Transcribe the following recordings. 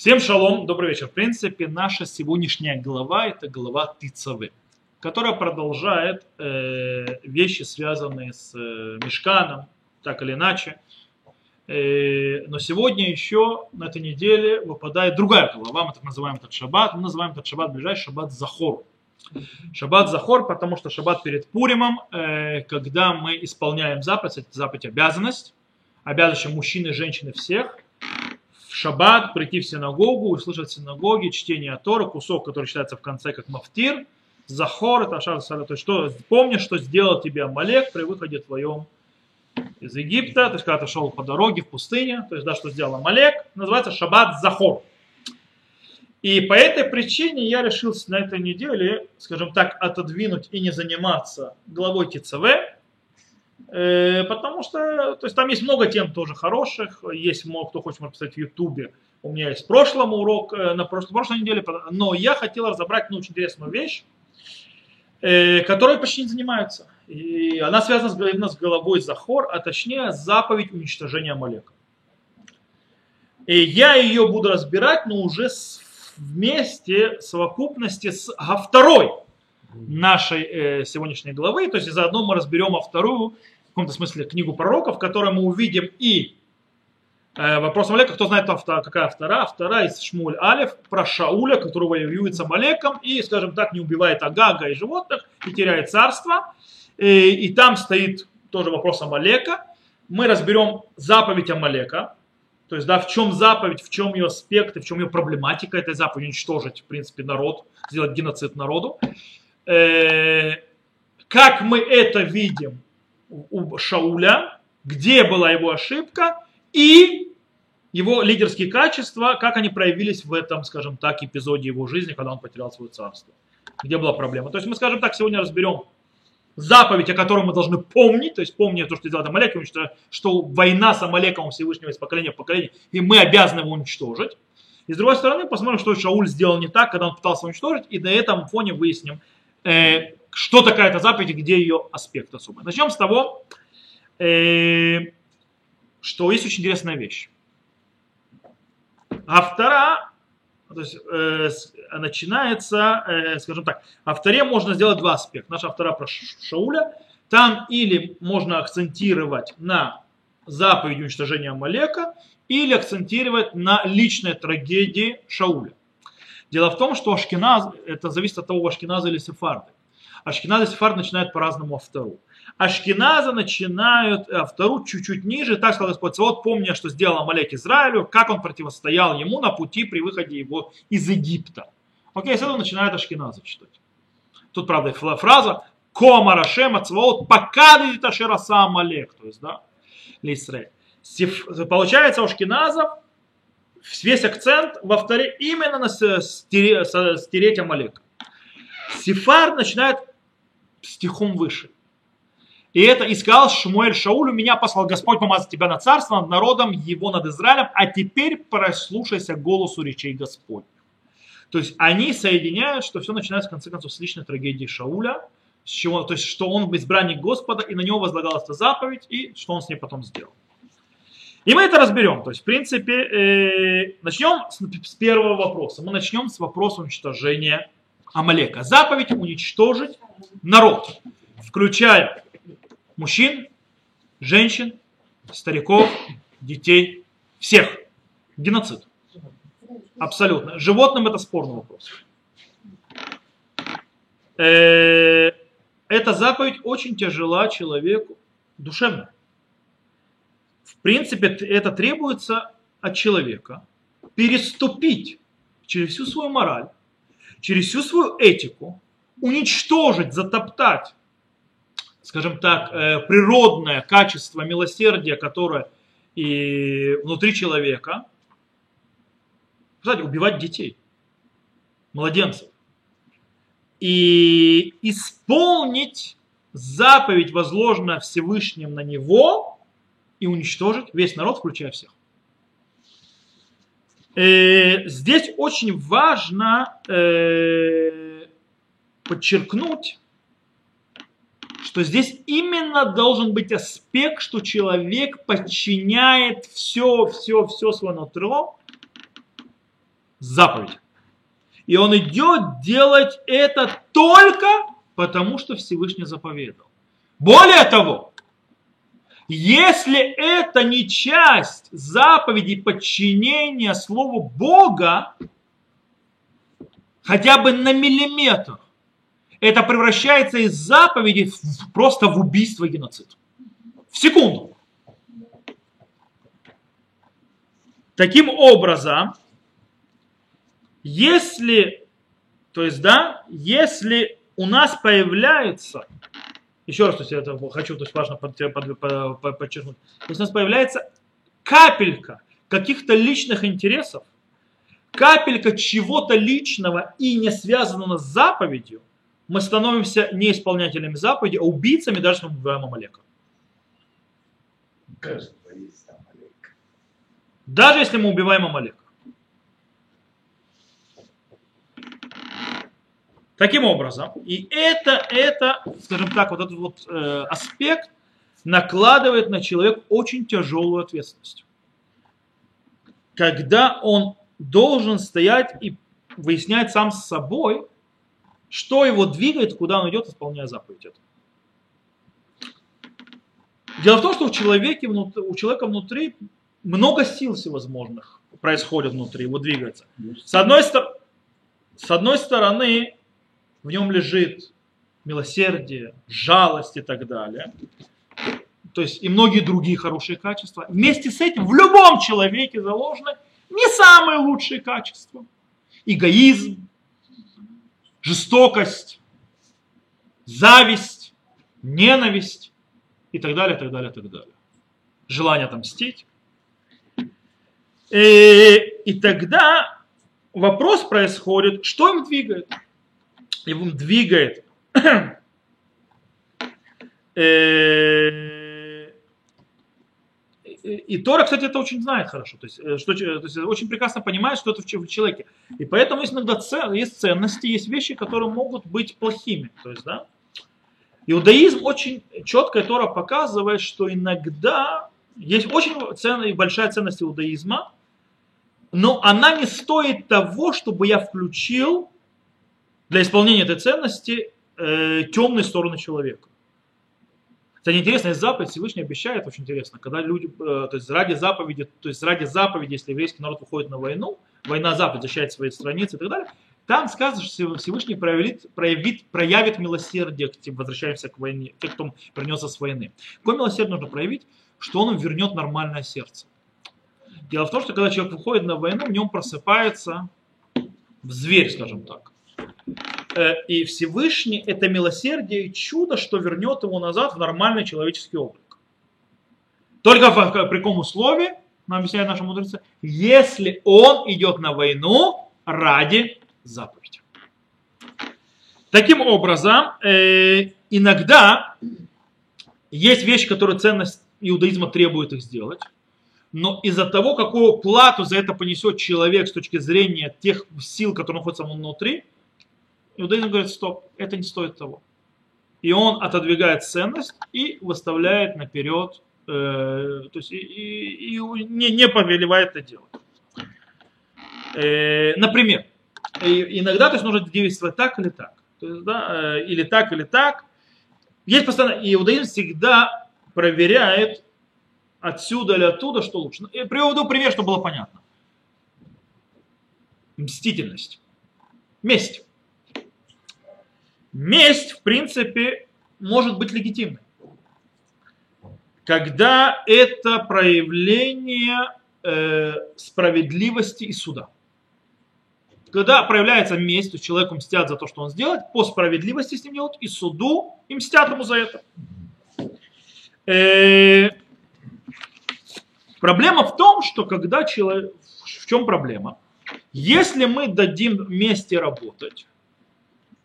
Всем шалом, добрый вечер. В принципе, наша сегодняшняя глава это глава Тицавы, которая продолжает э, вещи, связанные с э, Мешканом, так или иначе. Э, но сегодня еще на этой неделе выпадает другая глава, мы так называем этот шаббат. Мы называем этот шаббат ближайший шаббат Захор. Шаббат Захор, потому что шаббат перед Пуримом, э, когда мы исполняем заповедь, заповедь обязанность, обязывающая мужчин и женщин всех – шаббат прийти в синагогу, услышать в синагоге чтение Тора, кусок, который считается в конце как мафтир, захор, это ашар, то есть что, помни, что сделал тебе Амалек при выходе твоем из Египта, то есть когда ты шел по дороге в пустыне, то есть да, что сделал Амалек, называется шаббат захор. И по этой причине я решил на этой неделе, скажем так, отодвинуть и не заниматься главой ТЦВ, потому что то есть, там есть много тем тоже хороших. Есть кто хочет может посмотреть в Ютубе. У меня есть прошлый урок э, на прошлой, прошлой неделе. Но я хотел разобрать ну, очень интересную вещь, э, которой почти не занимаются. И она связана с, именно с головой Захор, а точнее заповедь уничтожения Амалека. И я ее буду разбирать, но уже с, вместе, в совокупности с а, второй нашей э, сегодняшней главы. То есть заодно мы разберем а вторую в каком-то смысле книгу пророков, в которой мы увидим и э, вопрос Амалека, кто знает, автора, какая автора, автора из Шмуль Алев, про Шауля, который воюет с Амалеком и, скажем так, не убивает Агага и животных, и теряет царство. И, и там стоит тоже вопрос Амалека. Мы разберем заповедь Амалека, то есть, да, в чем заповедь, в чем ее аспекты, в чем ее проблематика этой заповеди, уничтожить, в принципе, народ, сделать геноцид народу. Э, как мы это видим у Шауля, где была его ошибка и его лидерские качества, как они проявились в этом, скажем так, эпизоде его жизни, когда он потерял свое царство. Где была проблема. То есть мы, скажем так, сегодня разберем заповедь, о которой мы должны помнить, то есть помнить то, что сделал Амалек, что, что война с Амалеком Всевышнего из поколения в поколение, и мы обязаны его уничтожить. И с другой стороны, посмотрим, что Шауль сделал не так, когда он пытался уничтожить, и на этом фоне выясним, э, что такая эта заповедь и где ее аспект особый. Начнем с того, э, что есть очень интересная вещь. Автора, то есть, э, начинается, э, скажем так, авторе можно сделать два аспекта. Наша автора про Шауля, там или можно акцентировать на заповеди уничтожения Амалека, или акцентировать на личной трагедии Шауля. Дело в том, что Ашкеназ, это зависит от того, Ашкеназа или Сефарды. Ашкеназы и Сефар начинают по-разному автору. Ашкеназы начинают автору чуть-чуть ниже, так сказал Господь вот помня, что сделал Амалек Израилю, как он противостоял ему на пути при выходе его из Египта. Окей, с этого начинают Ашкеназы читать. Тут, правда, фраза Кома Рашем Ацваот покадит Ашераса Амалек, то есть, да, Лисрей. Получается, у Ашкеназов весь акцент во вторе именно на стереть Амалека. Сефар начинает стихом выше. И это и сказал Шмуэль Шаулю, меня послал Господь помазать тебя над царством, над народом его над Израилем, а теперь прослушайся голосу речей Господь. То есть они соединяют, что все начинается в конце концов с личной трагедии Шауля, с чего, то есть что он избранник Господа, и на него возлагалась эта заповедь, и что он с ней потом сделал. И мы это разберем. То есть, в принципе, э, начнем с, с первого вопроса. Мы начнем с вопроса уничтожения Амалека. Заповедь уничтожить народ, включая мужчин, женщин, стариков, детей, всех. Геноцид. Абсолютно. Животным это спорный вопрос. Э, эта заповедь очень тяжела человеку душевно. В принципе, это требуется от человека переступить через всю свою мораль, через всю свою этику уничтожить, затоптать, скажем так, э, природное качество милосердия, которое и внутри человека, кстати, убивать детей, младенцев, и исполнить заповедь, возложенная Всевышним на него, и уничтожить весь народ, включая всех. Э, здесь очень важно э, подчеркнуть, что здесь именно должен быть аспект, что человек подчиняет все, все, все свое нутро заповедь. И он идет делать это только потому, что Всевышний заповедал. Более того, если это не часть заповеди подчинения Слову Бога, хотя бы на миллиметр, это превращается из заповеди просто в убийство и геноцид. В секунду. Таким образом, если, то есть, да, если у нас появляется, еще раз, то есть, это хочу, то есть, важно подчеркнуть, если у нас появляется капелька каких-то личных интересов, капелька чего-то личного и не связанного с заповедью, мы становимся не исполнятелями заповеди, а убийцами, даже если мы убиваем Амалека. Даже если мы убиваем Амалека. Таким образом, и это, это, скажем так, вот этот вот э, аспект накладывает на человека очень тяжелую ответственность. Когда он должен стоять и выяснять сам с собой, что его двигает, куда он идет, исполняя заповедь эту. Дело в том, что у человека, у человека внутри много сил всевозможных происходит внутри, его двигается. С одной, с одной стороны, в нем лежит милосердие, жалость и так далее. То есть и многие другие хорошие качества. Вместе с этим в любом человеке заложены не самые лучшие качества. Эгоизм, жестокость, зависть, ненависть и так далее, так далее, так далее. Желание отомстить. И, э, и тогда вопрос происходит, что им двигает? Им двигает э, и Тора, кстати, это очень знает хорошо. То есть, э, что, то есть очень прекрасно понимает, что это в человеке. И поэтому есть иногда цен, есть ценности, есть вещи, которые могут быть плохими. То есть, да, Иудаизм очень четко Тора показывает, что иногда есть очень ценная и большая ценность иудаизма, но она не стоит того, чтобы я включил для исполнения этой ценности э, темные стороны человека. Кстати, интересная заповедь Всевышний обещает, очень интересно, когда люди, э, то есть ради заповеди, то есть ради заповеди, если еврейский народ выходит на войну, война заповедь защищает свои страницы и так далее, там сказано, что Всевышний проявит, проявит, проявит милосердие к тем, возвращаемся к войне, те, кто вернется с войны. Какое милосердие нужно проявить? Что он вернет нормальное сердце. Дело в том, что когда человек выходит на войну, в нем просыпается зверь, скажем так. Э, и Всевышний это милосердие и чудо, что вернет его назад в нормальный человеческий облик. Только в, при каком условии, нам объясняют наши мудрецы, если он идет на войну ради заповеди. Таким образом, э, иногда есть вещи, которые ценность иудаизма требует их сделать, но из-за того, какую плату за это понесет человек с точки зрения тех сил, которые находятся внутри, Иудаизм говорит, стоп, это не стоит того. И он отодвигает ценность и выставляет наперед, э, то есть и, и, и не, не повелевает это делать. Э, например, иногда то есть, нужно действовать так или так. То есть, да, э, или так, или так. Есть постоянно, иудаизм всегда проверяет отсюда или оттуда, что лучше. Я приведу пример, чтобы было понятно. Мстительность. Месть. Месть, в принципе, может быть легитимной. Когда это проявление э, справедливости и суда. Когда проявляется месть, то человеку мстят за то, что он сделает, по справедливости с ним делают, и суду и мстят ему за это. Э, проблема в том, что когда человек... В чем проблема? Если мы дадим мести работать,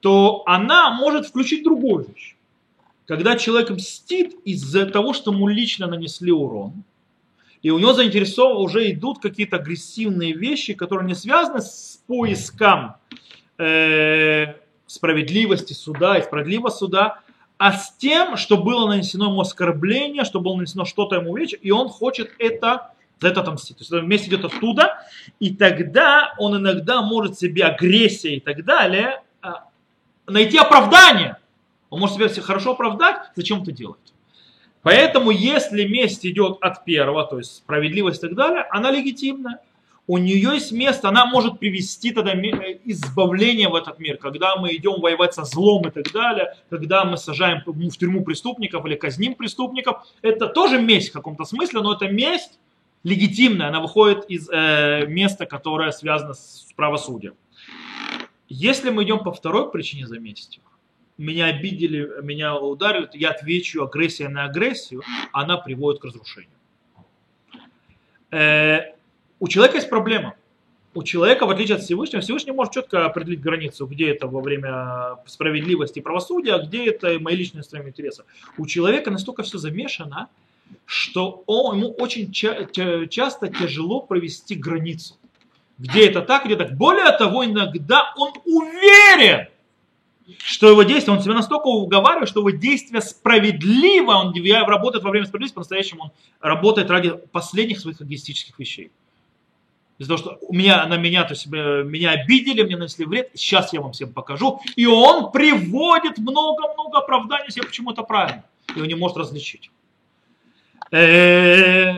то она может включить другую вещь. Когда человек мстит из-за того, что ему лично нанесли урон, и у него заинтересованы уже идут какие-то агрессивные вещи, которые не связаны с поиском э, справедливости суда и справедливого суда, а с тем, что было нанесено ему оскорбление, что было нанесено что-то ему вечер, и он хочет это За это отомстить. То есть месть идет оттуда, и тогда он иногда может себе агрессия и так далее найти оправдание. Он может себя хорошо оправдать, зачем это делать. Поэтому, если месть идет от первого, то есть справедливость и так далее, она легитимная у нее есть место, она может привести тогда э, избавление в этот мир, когда мы идем воевать со злом и так далее, когда мы сажаем в тюрьму преступников или казним преступников, это тоже месть в каком-то смысле, но это месть легитимная, она выходит из э, места, которое связано с правосудием. Если мы идем по второй причине за местью, меня обидели, меня ударили, я отвечу агрессия на агрессию, она приводит к разрушению. Э, у человека есть проблема. У человека, в отличие от Всевышнего, Всевышний может четко определить границу, где это во время справедливости и правосудия, а где это мои личные стороны интересы. У человека настолько все замешано, что он, ему очень ча- часто тяжело провести границу. Где это так, где так. Более того, иногда он уверен, что его действие, он себя настолько уговаривает, что его действие справедливо, он работает во время справедливости, по-настоящему он работает ради последних своих эгоистических вещей. Из-за того, что у меня, на меня, то есть э, меня обидели, мне нанесли вред, сейчас я вам всем покажу. И он приводит много-много оправданий себе, почему это правильно. И он не может различить. Э,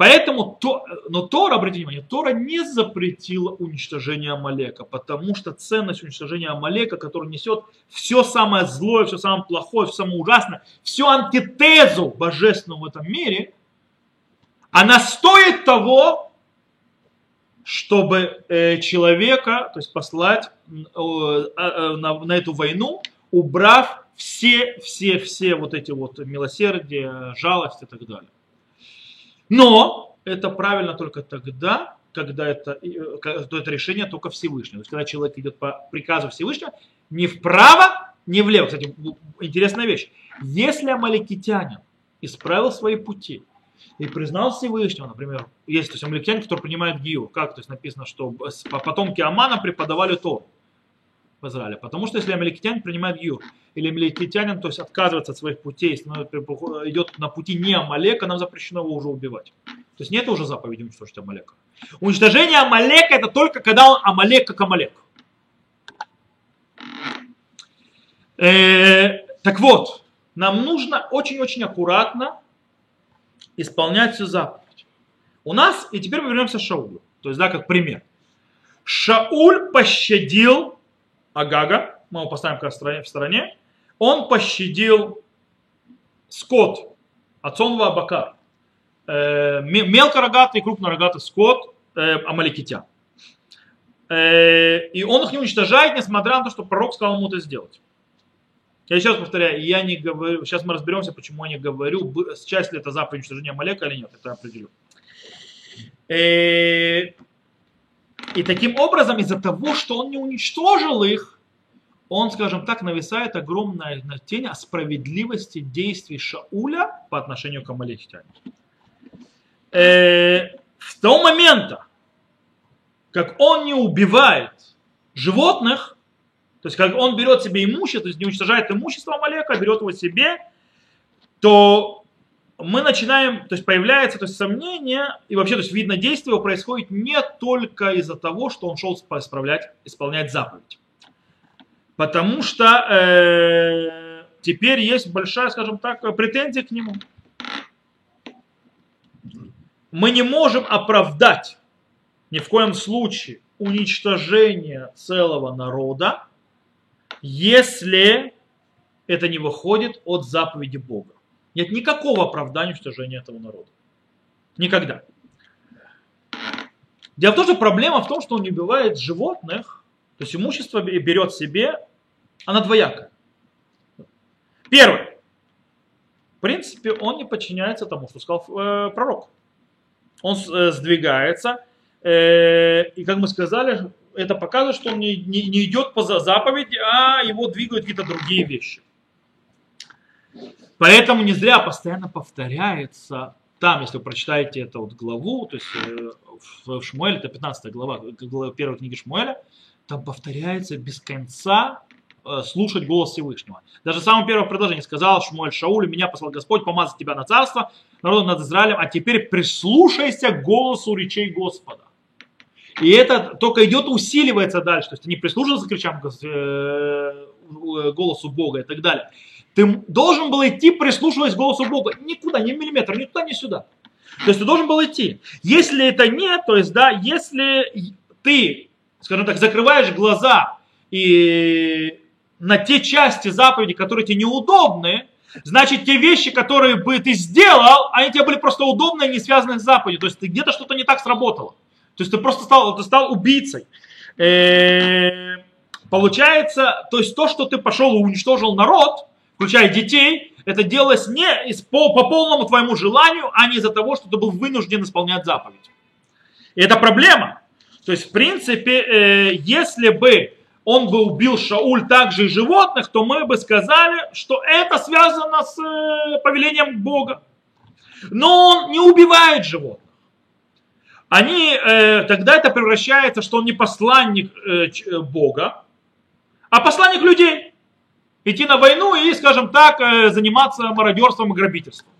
поэтому, то, но Тора, обратите внимание, Тора не запретила уничтожение Амалека, потому что ценность уничтожения Амалека, который несет все самое злое, все самое плохое, все самое ужасное, всю антитезу божественного в этом мире, она стоит того, чтобы э, человека, то есть послать э, э, на, эту войну, убрав все, все, все вот эти вот милосердия, жалость и так далее. Но это правильно только тогда, когда это, когда это решение только Всевышнего. То есть когда человек идет по приказу Всевышнего, не вправо, не влево. Кстати, интересная вещь. Если амаликитянин исправил свои пути, и признал Всевышнего, например, есть то есть амаликитяне, которые принимают гиу, как то есть написано, что потомки Амана преподавали то в Израиле. Потому что если амаликитянин принимает гиу, или амаликитянин, то есть отказывается от своих путей, идет на пути не Амалека, нам запрещено его уже убивать. То есть нет уже заповеди уничтожить Амалека. Уничтожение Амалека это только когда он Амалек как Амалек. Э, так вот, нам нужно очень-очень аккуратно исполнять всю заповедь. У нас, и теперь мы вернемся к Шаулю. То есть, да, как пример. Шауль пощадил Агага, мы его поставим в стороне, он пощадил скот, отцонва Абакар, э, мелкорогатый и крупнорогатый скот э, Амаликитян. Э, и он их не уничтожает, несмотря на то, что пророк сказал ему это сделать. Я раз повторяю, я не говорю, сейчас мы разберемся, почему я не говорю, часть ли это заповедь уничтожения Малека или нет, это определю. И таким образом, из-за того, что он не уничтожил их, он, скажем так, нависает огромная тень о справедливости действий Шауля по отношению к Амалехитяне. Э, с того момента, как он не убивает животных, то есть, как он берет себе имущество, то есть не уничтожает имущество Амалека, берет его себе, то мы начинаем, то есть появляется то есть, сомнение, и вообще то есть, видно действие его происходит не только из-за того, что он шел исправлять, исполнять заповедь. Потому что э, теперь есть большая, скажем так, претензия к нему. Мы не можем оправдать ни в коем случае уничтожение целого народа, если это не выходит от заповеди Бога. Нет никакого оправдания уничтожения этого народа. Никогда. Дело в том, что проблема в том, что он не убивает животных, то есть имущество берет себе, она двоякая. Первое. В принципе, он не подчиняется тому, что сказал э, пророк. Он э, сдвигается, э, и как мы сказали, это показывает, что он не, не, не идет по заповеди, а его двигают какие-то другие вещи. Поэтому не зря постоянно повторяется там, если вы прочитаете эту вот главу, то есть э, в Шмуэле, это 15 глава, первой книги Шмуэля, там повторяется без конца э, слушать голос Всевышнего. Даже в самом первом предложении сказал Шмуэль Шауль, меня послал Господь помазать тебя на царство, народу над Израилем, а теперь прислушайся к голосу речей Господа. И это только идет, усиливается дальше. То есть ты не прислушивался к речам э, голосу Бога и так далее. Ты должен был идти, прислушиваясь к голосу Бога. Никуда, ни миллиметр, ни туда, ни сюда. То есть ты должен был идти. Если это нет, то есть, да, если ты, скажем так, закрываешь глаза и на те части заповеди, которые тебе неудобны, значит, те вещи, которые бы ты сделал, они тебе были просто удобны и не связаны с заповедью. То есть ты где-то что-то не так сработало. То есть ты просто стал, ты стал убийцей. Получается, то есть то, что ты пошел и уничтожил народ, включая детей, это делалось не по, по полному твоему желанию, а не из-за того, что ты был вынужден исполнять заповедь. И это проблема. То есть, в принципе, э, если бы он бы убил Шауль также и животных, то мы бы сказали, что это связано с э, повелением Бога. Но он не убивает животных. Они, э, тогда это превращается, что он не посланник э, э Бога, а посланник людей идти на войну и, скажем так, э, заниматься мародерством и грабительством.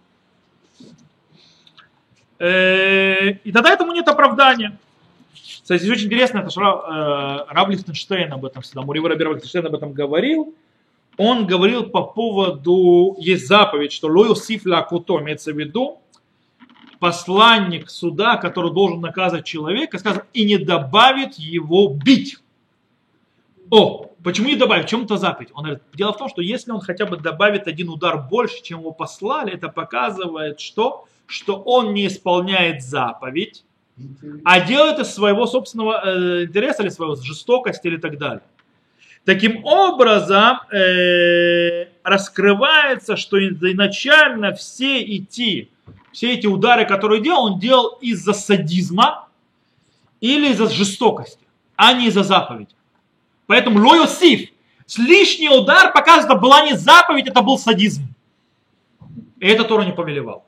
Э, и тогда этому нет оправдания. Кстати, здесь очень интересно, это что э, Рав Лихтенштейн об этом всегда, Муривер Рабир Лихтенштейн об этом говорил. Он говорил по поводу, есть заповедь, что лою сифля куто, имеется в виду, посланник суда, который должен наказать человека, сказано, и не добавит его бить. О, почему не добавить? В чем-то заповедь? Он говорит, дело в том, что если он хотя бы добавит один удар больше, чем его послали, это показывает, что, что он не исполняет заповедь, а делает из своего собственного э, интереса или своего жестокости или так далее. Таким образом, э, раскрывается, что изначально все эти, все эти удары, которые делал, он делал из-за садизма или из-за жестокости, а не из-за заповеди. Поэтому лоюсиф, лишний удар показывает, это была не заповедь, это был садизм. И это Тора не повелевал.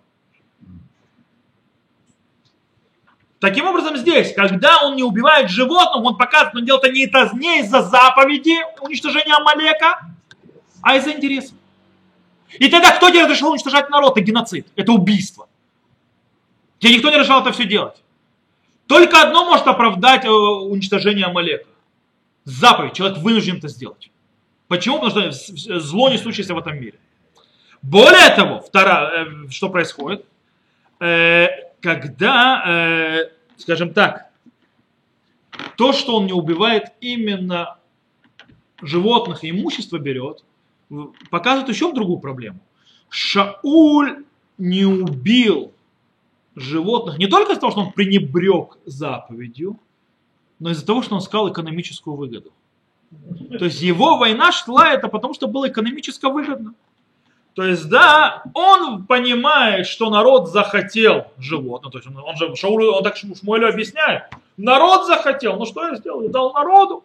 Таким образом, здесь, когда он не убивает животных, он показывает, он делает это не, из-за заповеди уничтожения Амалека, а из-за интереса. И тогда кто тебе разрешил уничтожать народ? Это геноцид, это убийство. Тебе никто не решал это все делать. Только одно может оправдать э, уничтожение Амалека заповедь, человек вынужден это сделать. Почему? Потому что зло несущееся в этом мире. Более того, второе, э, что происходит, э, когда, э, скажем так, то, что он не убивает именно животных и имущество берет, показывает еще другую проблему. Шауль не убил животных не только из-за того, что он пренебрег заповедью, но из-за того, что он искал экономическую выгоду. То есть его война шла это потому, что было экономически выгодно. То есть, да, он понимает, что народ захотел животное. То есть он, же Шауль, он так Шмуэлю объясняет. Народ захотел, ну что я сделал? Я дал народу.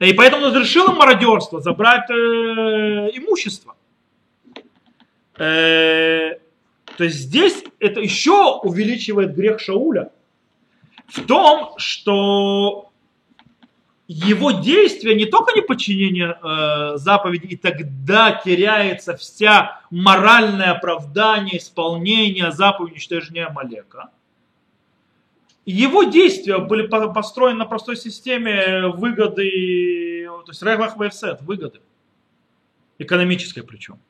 И поэтому он разрешил им мародерство, забрать э, имущество. Э, то есть здесь это еще увеличивает грех Шауля в том, что его действия не только не подчинение э, заповеди, и тогда теряется вся моральное оправдание, исполнение заповеди уничтожения Амалека. Его действия были построены на простой системе выгоды, то есть ревах выгоды, экономической причем.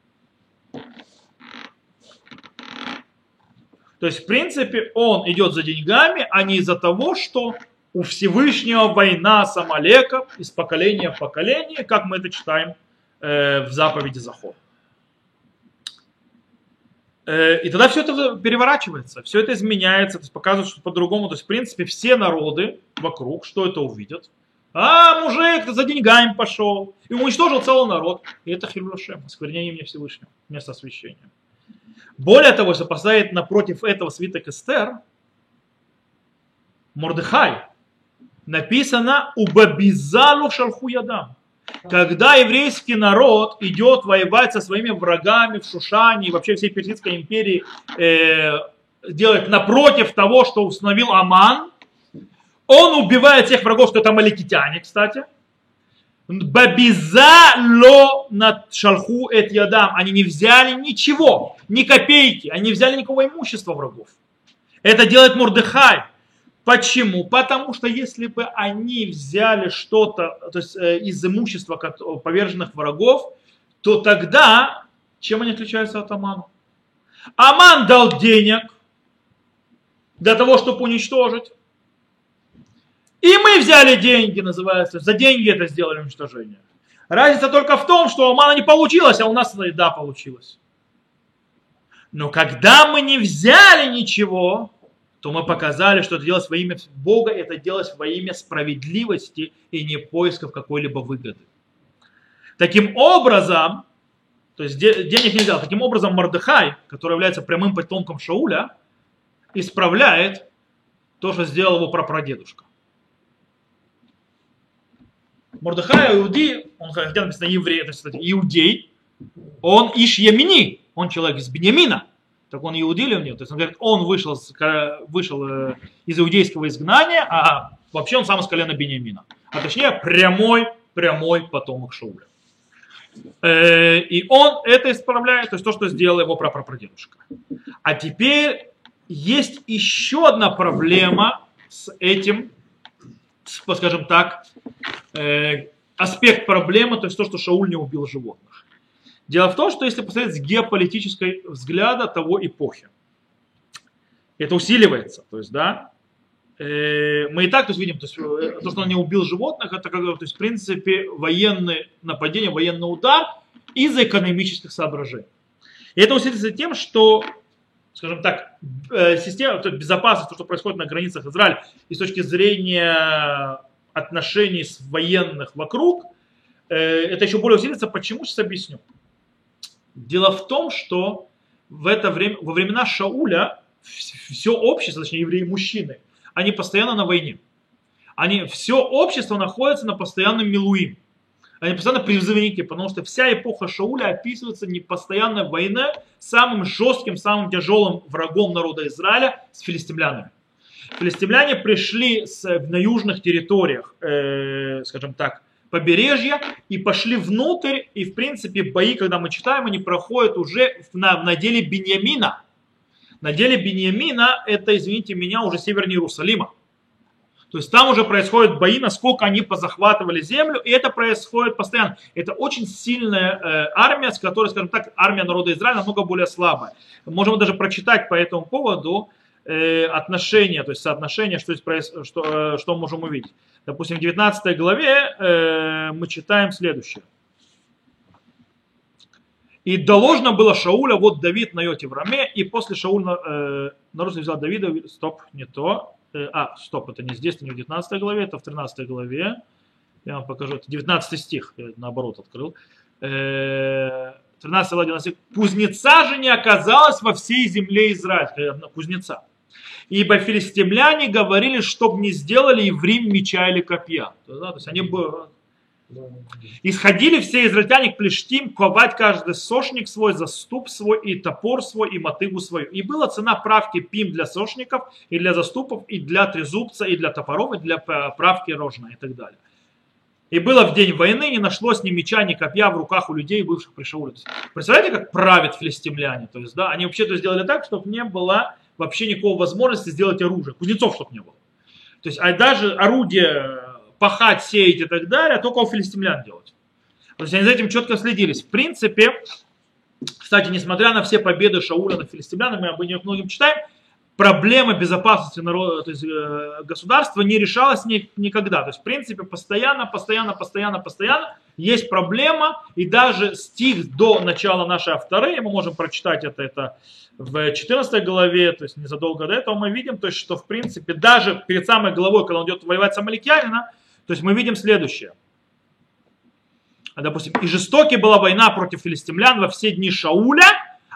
То есть, в принципе, он идет за деньгами, а не из-за того, что у Всевышнего война с Амалеком из поколения в поколение, как мы это читаем э, в заповеди Захор. Э, и тогда все это переворачивается, все это изменяется, то есть показывает, что по-другому. То есть, в принципе, все народы вокруг, что это увидят. А, мужик, ты за деньгами пошел. И уничтожил целый народ. И это Хилюшем, осквернение мне Всевышнего, место освящения. Более того, если поставить напротив этого свиток Эстер, Мордыхай, написано «Убабизалу шарху ядам». Когда еврейский народ идет воевать со своими врагами в Шушане и вообще всей Персидской империи, э, делать напротив того, что установил Аман, он убивает всех врагов, что это маликитяне, кстати. Бабиза ло на шалху эт ядам. Они не взяли ничего, ни копейки, они не взяли никакого имущества врагов. Это делает Мурдыхай. Почему? Потому что если бы они взяли что-то то есть, э, из имущества поверженных врагов, то тогда чем они отличаются от Амана? Аман дал денег для того, чтобы уничтожить. И мы взяли деньги, называется. За деньги это сделали уничтожение. Разница только в том, что у Амана не получилось, а у нас да получилось. Но когда мы не взяли ничего, то мы показали, что это делалось во имя Бога, это делалось во имя справедливости и не поисков какой-либо выгоды. Таким образом, то есть денег не взял, таким образом Мордыхай, который является прямым потомком Шауля, исправляет то, что сделал его прапрадедушка. Мордыхай иуди, он хотя написано еврей, это, кстати, иудей, он иш Ямини, он человек из Бениамина, так он иудей или нет? То есть он говорит, он вышел, вышел э, из иудейского изгнания, а вообще он сам из колена Бениамина. А точнее, прямой, прямой потомок Шауля. Э, и он это исправляет, то есть то, что сделал его прапрапрадедушка. А теперь есть еще одна проблема с этим, скажем так, э, аспект проблемы, то есть то, что Шауль не убил животных. Дело в том, что если посмотреть с геополитической взгляда того эпохи, это усиливается. То есть, да, э, мы и так то есть, видим, то, есть, э, то, что он не убил животных, это как, то есть, в принципе, военное нападение, военный удар из-за экономических соображений. И это усиливается тем, что скажем так, э, система безопасности, то, что происходит на границах Израиля, и с точки зрения отношений с военных вокруг, э, это еще более усилится. Почему? Сейчас объясню. Дело в том, что в это время, во времена Шауля все общество, точнее евреи мужчины, они постоянно на войне. Они, все общество находится на постоянном милуим. Они постоянно призывники, потому что вся эпоха Шауля описывается непостоянной войной самым жестким, самым тяжелым врагом народа Израиля с филистимлянами. Филистимляне пришли с, на южных территориях, э, скажем так, побережья и пошли внутрь. И в принципе бои, когда мы читаем, они проходят уже на, на деле Беньямина. На деле Беньямина это, извините меня, уже севернее Иерусалима. То есть там уже происходят бои, насколько они позахватывали землю, и это происходит постоянно. Это очень сильная э, армия, с которой, скажем так, армия народа Израиля намного более слабая. Можем даже прочитать по этому поводу э, отношения, то есть соотношение, что, здесь, что, э, что можем увидеть. Допустим, в 19 главе мы читаем следующее. И доложено было Шауля, вот Давид на Йоте в Раме, и после Шауля э, народ взял Давида, стоп, не то, а, стоп, это не здесь, это не в 19 главе, это в 13 главе. Я вам покажу, это 19 стих, я наоборот открыл. 13 э, глава 19 Кузнеца же не оказалось во всей земле Израиля, кузнеца. Ибо филистимляне говорили, чтоб не сделали еврим меча или копья. То есть они бы Исходили все израильтяне к плештим, ковать каждый сошник свой, заступ свой, и топор свой, и мотыгу свою. И была цена правки пим для сошников, и для заступов, и для трезубца, и для топоров, и для правки рожна, и так далее. И было в день войны, не нашлось ни меча, ни копья в руках у людей, бывших при Шауле. Представляете, как правят филистимляне? То есть, да, они вообще-то сделали так, чтобы не было вообще никакой возможности сделать оружие. Кузнецов, чтобы не было. То есть, а даже орудие пахать, сеять и так далее, а только у филистимлян делать. То есть они за этим четко следились. В принципе, кстати, несмотря на все победы Шауля над филистимлянами, мы об них многим читаем, проблема безопасности народа, то есть, э, государства не решалась ни, никогда. То есть, в принципе, постоянно, постоянно, постоянно, постоянно есть проблема, и даже стих до начала нашей авторы, мы можем прочитать это, это в 14 главе, то есть незадолго до этого, мы видим, то есть, что, в принципе, даже перед самой главой, когда он идет воевать с Амаликянина, то есть мы видим следующее. Допустим, и жестоки была война против филистимлян во все дни Шауля,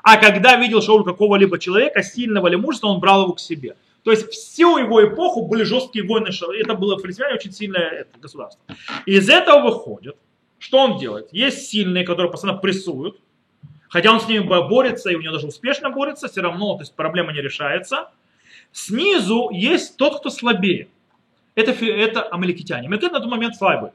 а когда видел Шауль какого-либо человека, сильного или мужества, он брал его к себе. То есть всю его эпоху были жесткие войны. Это было филистимляне очень сильное государство. И из этого выходит, что он делает? Есть сильные, которые постоянно прессуют, хотя он с ними борется, и у него даже успешно борется, все равно то есть проблема не решается. Снизу есть тот, кто слабее это, это амаликитяне. Амаликиты на тот момент слабые.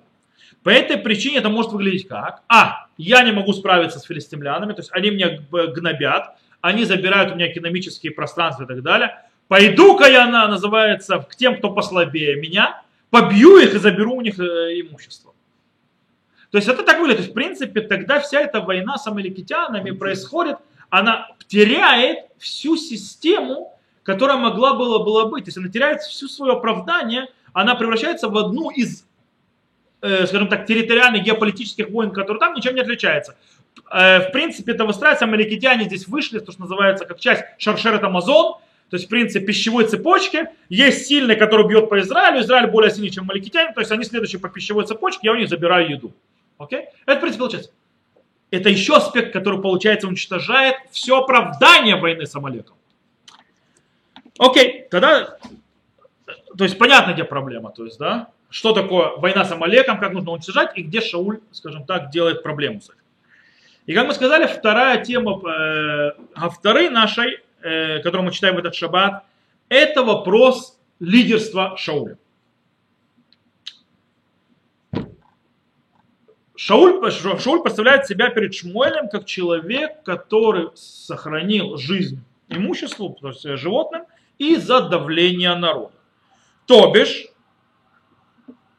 По этой причине это может выглядеть как? А, я не могу справиться с филистимлянами, то есть они меня гнобят, они забирают у меня экономические пространства и так далее. Пойду-ка я, на, называется, к тем, кто послабее меня, побью их и заберу у них э, имущество. То есть это так выглядит. То есть, в принципе, тогда вся эта война с амаликитянами происходит, она теряет всю систему, которая могла была, была быть. То есть она теряет всю свое оправдание, она превращается в одну из, э, скажем так, территориальных геополитических войн, которые там ничем не отличается. Э, в принципе, это выстраивается, амаликитяне здесь вышли, то, что называется, как часть шаршерет Амазон, то есть, в принципе, пищевой цепочки. Есть сильный, который бьет по Израилю. Израиль более сильный, чем маликитяне. То есть, они следующие по пищевой цепочке, я у них забираю еду. Окей? Это, в принципе, получается. Это еще аспект, который, получается, уничтожает все оправдание войны с Амалеком. Окей, тогда, то есть понятно, где проблема, то есть, да, что такое война с Амалеком, как нужно уничтожать и где Шауль, скажем так, делает проблему с этим. И как мы сказали, вторая тема, э, второй нашей э, который мы читаем в этот шаббат, это вопрос лидерства Шауля. Шауль, Шауль представляет себя перед Шмуэлем как человек, который сохранил жизнь имуществу, то есть животным, из-за давления народа. То бишь,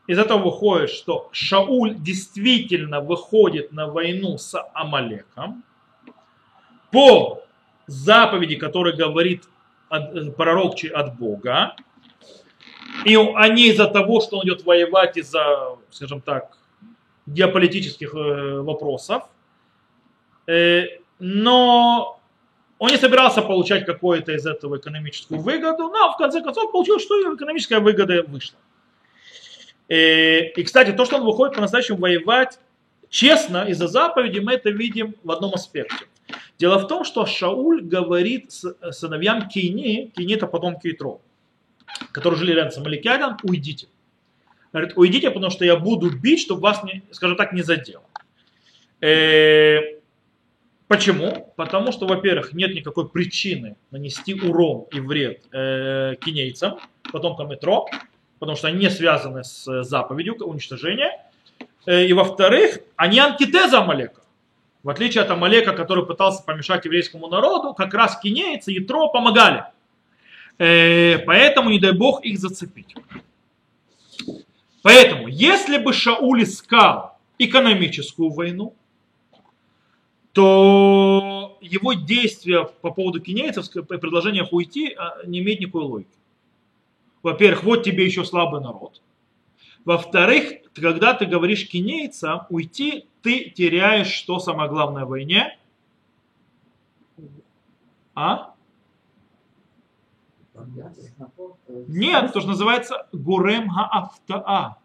из этого выходит, что Шауль действительно выходит на войну с Амалеком по заповеди, которые говорит э, пророк от Бога, и они из-за того, что он идет воевать из-за, скажем так, геополитических э, вопросов, э, но он не собирался получать какую-то из этого экономическую выгоду, но в конце концов получилось, что экономическая выгода вышла. И, кстати, то, что он выходит по-настоящему воевать честно из-за заповеди, мы это видим в одном аспекте. Дело в том, что Шауль говорит сыновьям Кейни, Кейни это потомки Итро, которые жили рядом с Амаликянин, уйдите. Говорит, уйдите, потому что я буду бить, чтобы вас, не, скажем так, не задел. Э, почему? Потому что, во-первых, нет никакой причины нанести урон и вред э, кинейцам, потомкам Итро, потому что они не связаны с заповедью уничтожения. Э, и во-вторых, они антитеза Амалека. В отличие от Амалека, который пытался помешать еврейскому народу, как раз кинейцы и Тро помогали. Э, поэтому, не дай бог, их зацепить. Поэтому, если бы Шауль искал экономическую войну, то его действия по поводу кинейцев, предложение уйти, а, не имеет никакой логики. Во-первых, вот тебе еще слабый народ. Во-вторых, когда ты говоришь кинейцам уйти, ты теряешь что самое главное в войне? А? Нет, то, что называется гурем гаавтаа.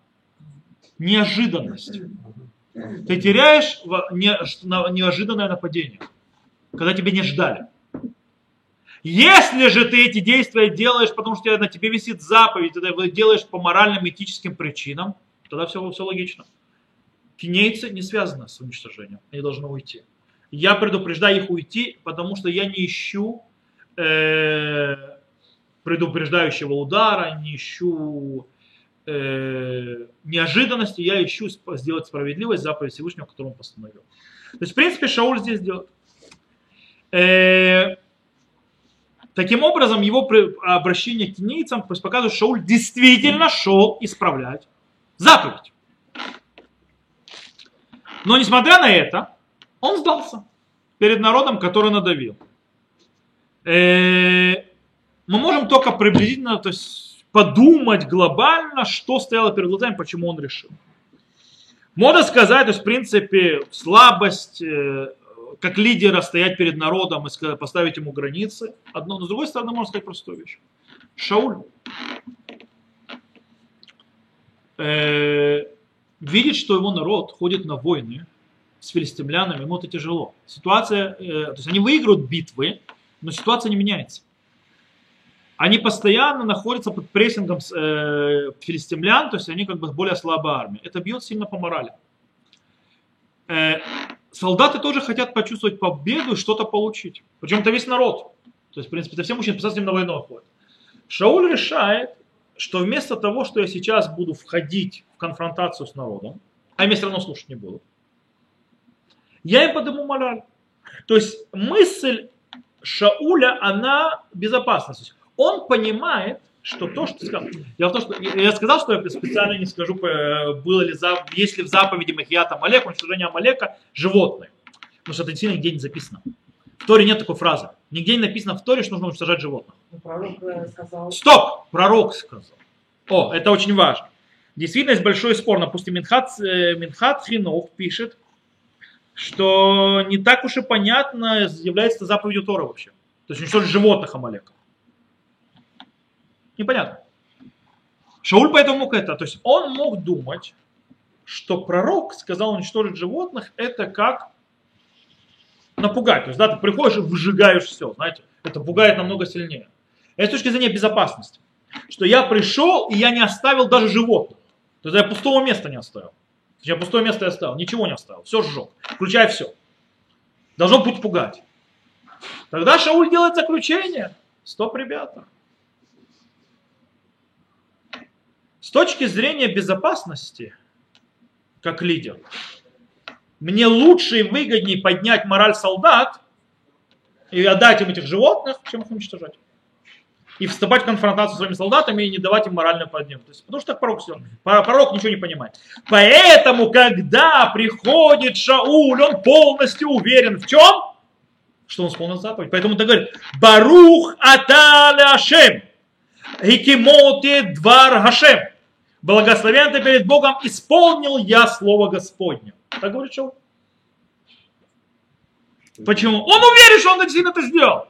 Неожиданность. Ты теряешь неожиданное нападение, когда тебе не ждали. Если же ты эти действия делаешь, потому что на тебе висит заповедь, ты делаешь по моральным, этическим причинам, тогда все, все логично. Кинейцы не связаны с уничтожением, они должны уйти. Я предупреждаю их уйти, потому что я не ищу э, предупреждающего удара, не ищу э, неожиданности, я ищу сделать справедливость заповедь Всевышнего, которую он постановил. То есть, в принципе, Шауль здесь делает. Э, Таким образом, его обращение к кинейцам показывает, что Шауль действительно шел исправлять заповедь. Но несмотря на это, он сдался перед народом, который надавил. Э, мы можем только приблизительно то есть, подумать глобально, что стояло перед глазами, почему он решил. Можно сказать, то есть, в принципе, слабость э, как лидера стоять перед народом и поставить ему границы. Одно, но с другой стороны, можно сказать простую вещь. Шауль э, видит, что его народ ходит на войны с филистимлянами, ему это тяжело. Ситуация, э, то есть они выигрывают битвы, но ситуация не меняется. Они постоянно находятся под прессингом э, филистимлян, то есть они как бы более слабая армия. Это бьет сильно по морали. Э, солдаты тоже хотят почувствовать победу и что-то получить. Причем это весь народ. То есть, в принципе, это все мужчины с ним на войну ходят. Шауль решает, что вместо того, что я сейчас буду входить в конфронтацию с народом, а я все равно слушать не буду. Я им подниму мораль. То есть мысль Шауля, она безопасность. Он понимает, что то, что сказал. В том, что я сказал, что я специально не скажу, было ли, есть ли в заповеди Махията Амалека, уничтожение Амалека, животные. Потому что это действительно нигде не записано. В Торе нет такой фразы. Нигде не написано в Торе, что нужно уничтожать животных. Ну, пророк э, сказал. Стоп! Пророк сказал. О, это очень важно. Действительно, есть большой спор. Допустим, Минхат, э, Минхат Хинов пишет, что не так уж и понятно, является заповедью Тора вообще. То есть уничтожить животных Амалека. Непонятно. Шауль поэтому мог это. То есть он мог думать, что пророк сказал уничтожить животных, это как напугать. То есть, да, ты приходишь и выжигаешь все, знаете, это пугает намного сильнее. Это с точки зрения безопасности. Что я пришел, и я не оставил даже животных. То есть я пустого места не оставил. Я пустое место оставил, ничего не оставил, все сжег, включая все. Должно быть пугать. Тогда Шауль делает заключение. Стоп, ребята. С точки зрения безопасности, как лидер, мне лучше и выгоднее поднять мораль солдат и отдать им этих животных, чем их уничтожать. И вступать в конфронтацию с своими солдатами и не давать им. То есть, потому что так пророк все. Пророк ничего не понимает. Поэтому, когда приходит Шауль, он полностью уверен в чем? Что он исполнил заповедь. Поэтому он говорит, Барух Аталя Ашем, Хикимоти Двар Хашем благословен ты перед Богом, исполнил я слово Господне. Так говорит Шаул. Почему? Он уверен, что он действительно это сделал.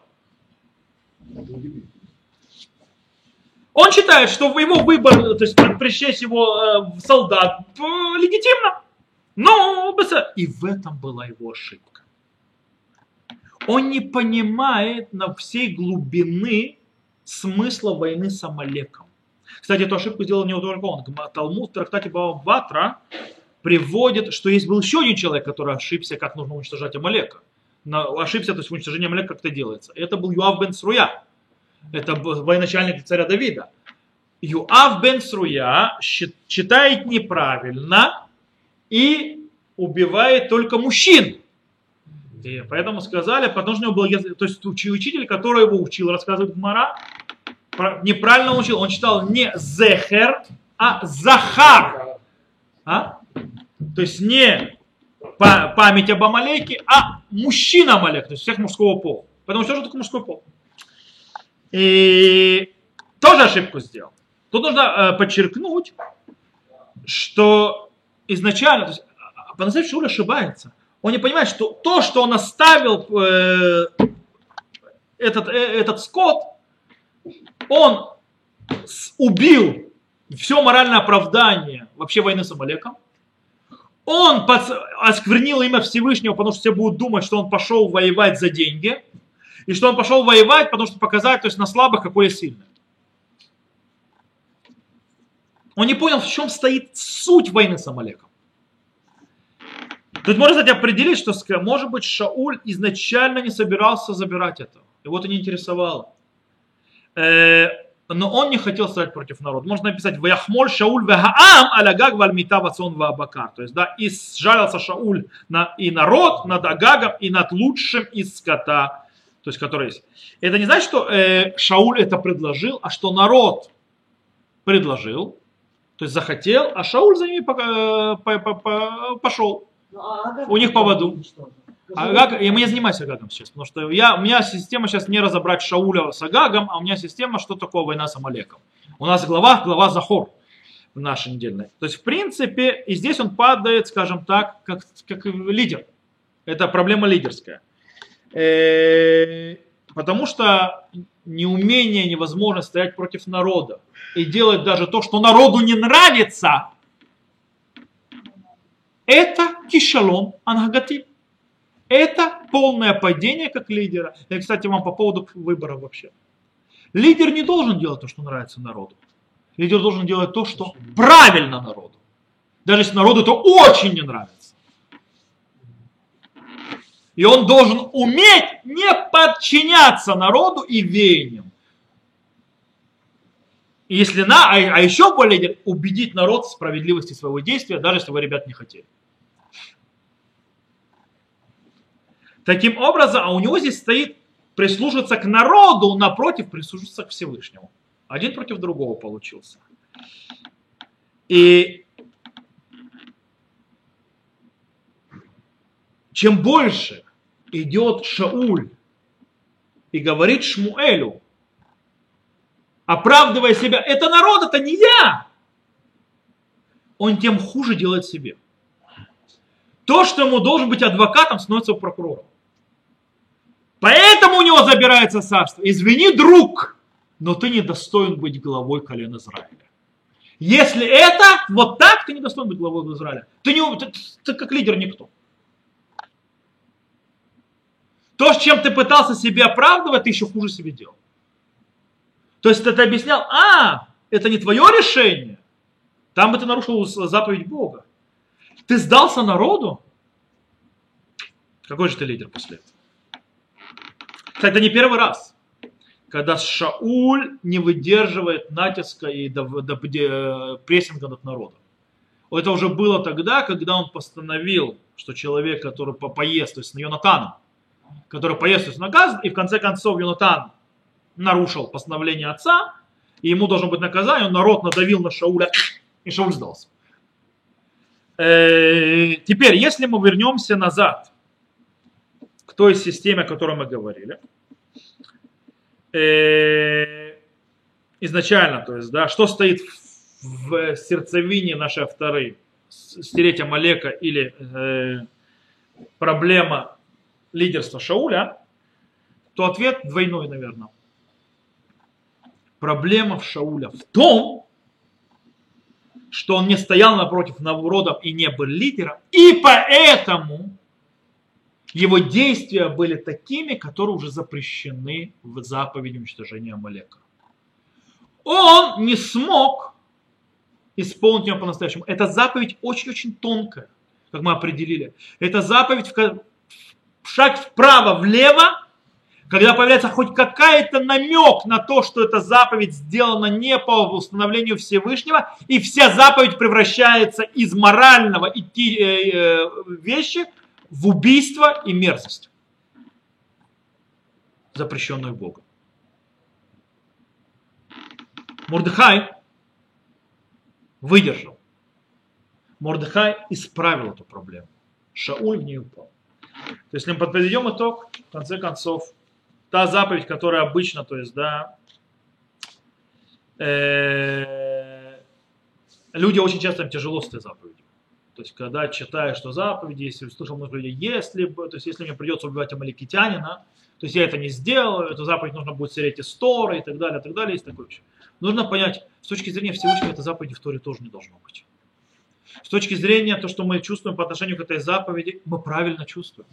Он считает, что его выбор, то есть причесть его в солдат, легитимно. Но и в этом была его ошибка. Он не понимает на всей глубины смысла войны с Амалеком. Кстати, эту ошибку сделал не только он. Талмуд в трактате Ватра приводит, что есть был еще один человек, который ошибся, как нужно уничтожать Амалека. Ошибся, то есть уничтожение Амалека как это делается. Это был Юав бен Сруя. Это военачальник царя Давида. Юав бен Сруя читает неправильно и убивает только мужчин. И поэтому сказали, потому что у него был, то есть учитель, который его учил, рассказывает Гмара, неправильно учил, он читал не Зехер, а Захар. А? То есть не память об Амалеке, а мужчина Амалек, то есть всех мужского пола. Потому что тоже только мужской пол. И тоже ошибку сделал. Тут нужно э, подчеркнуть, что изначально, то есть, по-настоящему Шуля ошибается. Он не понимает, что то, что он оставил э, этот, э, этот скот, он убил все моральное оправдание вообще войны с Амалеком. Он осквернил имя Всевышнего, потому что все будут думать, что он пошел воевать за деньги. И что он пошел воевать, потому что показать, то есть на слабых, какой я сильный. Он не понял, в чем стоит суть войны с Амалеком. Тут можно, кстати, определить, что, может быть, Шауль изначально не собирался забирать это. Его это не интересовало. Э, но он не хотел стоять против народа. Можно написать «Ваяхмоль Шауль вегаам алягаг вальмита вацон ваабакар». То есть, да, и сжалился Шауль на, и народ над Агагом, и над лучшим из скота, то есть, который есть. Это не значит, что э, Шауль это предложил, а что народ предложил, то есть захотел, а Шауль за ними по, по, по, по, пошел. Ну, а У них поводу. Агаг, я не занимаюсь Агагом сейчас, потому что я, у меня система сейчас не разобрать Шауля с Агагом, а у меня система, что такое война с Амалеком. У нас глава, глава Захор в нашей недельной. То есть, в принципе, и здесь он падает, скажем так, как, как лидер. Это проблема лидерская. Э, потому что неумение, невозможность стоять против народа и делать даже то, что народу не нравится, это кишалон ангагатив. Это полное падение как лидера. И, кстати, вам по поводу выбора вообще. Лидер не должен делать то, что нравится народу. Лидер должен делать то, что правильно народу. Даже если народу это очень не нравится. И он должен уметь не подчиняться народу и веяниям. Если на, а, а еще более убедить народ в справедливости своего действия, даже если вы, ребят, не хотели. Таким образом, а у него здесь стоит прислушаться к народу, напротив, прислушаться к Всевышнему. Один против другого получился. И чем больше идет Шауль и говорит Шмуэлю, оправдывая себя, это народ, это не я, он тем хуже делает себе. То, что ему должен быть адвокатом, становится прокурором. Поэтому у него забирается царство. Извини, друг, но ты не достоин быть главой колена Израиля. Если это вот так, ты не достоин быть главой Израиля. Ты, не, ты, ты как лидер никто. То, чем ты пытался себе оправдывать, ты еще хуже себе делал. То есть ты объяснял, а, это не твое решение. Там бы ты нарушил заповедь Бога. Ты сдался народу. Какой же ты лидер после этого? Кстати, это не первый раз, когда Шауль не выдерживает натиска и прессинга над народом. Это уже было тогда, когда он постановил, что человек, который поест, то есть на Йонатаном, который поест, то есть наказан, и в конце концов Йонатан нарушил постановление отца, и ему должно быть наказание, народ надавил на Шауля, и Шауль сдался. Э, теперь, если мы вернемся назад той системе, о которой мы говорили, э, изначально, то есть, да, что стоит в сердцевине нашей авторы, стереть Амалека или э, проблема лидерства Шауля, то ответ двойной, наверное. Проблема в Шауля в том, что он не стоял напротив народа и не был лидером, и поэтому его действия были такими, которые уже запрещены в заповеди уничтожения Амалека. Он не смог исполнить ее по-настоящему. Эта заповедь очень-очень тонкая, как мы определили. Это заповедь в шаг вправо-влево, когда появляется хоть какая-то намек на то, что эта заповедь сделана не по установлению Всевышнего, и вся заповедь превращается из морального идти э, э, вещи в убийство и мерзость, запрещенную Богом. Мордыхай выдержал. Мордыхай исправил эту проблему. Шауль в нее упал. То есть, если мы подведем итог, в конце концов, та заповедь, которая обычно, то есть, да, э, люди очень часто тяжело с этой заповедью. То есть, когда читаешь, что заповеди, если слышал много людей, если бы, то есть, если мне придется убивать амаликитянина, то есть я это не сделаю, эту заповедь нужно будет стереть из Торы и так далее, и так далее, есть такое еще. Нужно понять, с точки зрения Всевышнего, эта заповедь в Торе тоже не должно быть. С точки зрения то, что мы чувствуем по отношению к этой заповеди, мы правильно чувствуем.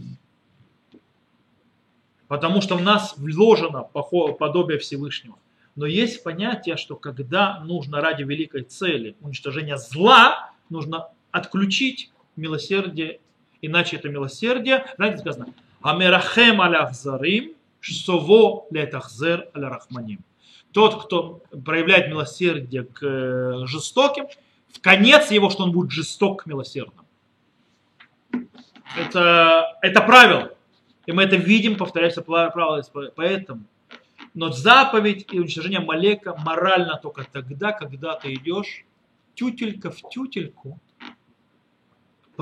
Потому что в нас вложено подобие Всевышнего. Но есть понятие, что когда нужно ради великой цели уничтожения зла, нужно отключить милосердие, иначе это милосердие, знаете, сказано, Амерахем аляхзарим, сово летахзер аля рахманим. Тот, кто проявляет милосердие к э, жестоким, в конец его, что он будет жесток к милосердным. Это, это правило. И мы это видим, повторяется правило. Поэтому. Но заповедь и уничтожение Малека морально только тогда, когда ты идешь тютелька в тютельку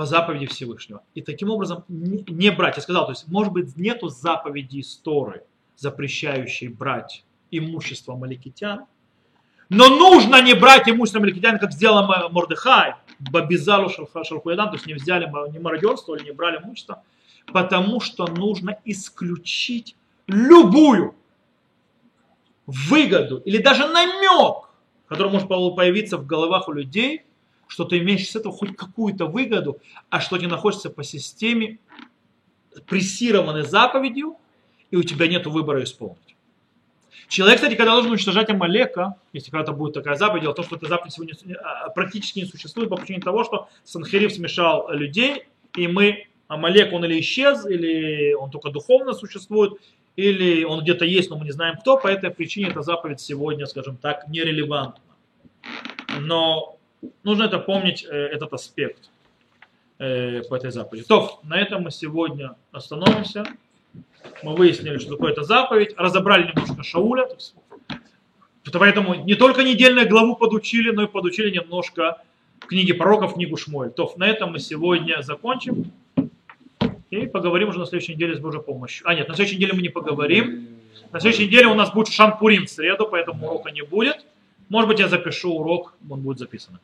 по заповеди Всевышнего. И таким образом не брать. Я сказал, то есть, может быть, нету заповеди истории, запрещающей брать имущество маликитян, но нужно не брать имущество маликитян, как сделал Мордыхай, Бабизалу Шархуядан, то есть не взяли, не мародерствовали, не брали имущество, потому что нужно исключить любую выгоду или даже намек, который может появиться в головах у людей, что ты имеешь с этого хоть какую-то выгоду, а что ты находишься по системе, прессированной заповедью, и у тебя нет выбора исполнить. Человек, кстати, когда должен уничтожать Амалека, если когда-то будет такая заповедь, дело в том, что эта заповедь сегодня а, практически не существует по причине того, что Санхериф смешал людей, и мы, Амалек, он или исчез, или он только духовно существует, или он где-то есть, но мы не знаем кто, по этой причине эта заповедь сегодня, скажем так, нерелевантна. Но нужно это помнить, э, этот аспект э, по этой заповеди. То, на этом мы сегодня остановимся. Мы выяснили, что такое эта заповедь, разобрали немножко Шауля. Поэтому не только недельную главу подучили, но и подучили немножко книги пророков, книгу Шмуэль. То, на этом мы сегодня закончим. И поговорим уже на следующей неделе с Божьей помощью. А нет, на следующей неделе мы не поговорим. На следующей неделе у нас будет Шампурим в среду, поэтому урока не будет. Может быть, я запишу урок, он будет записан.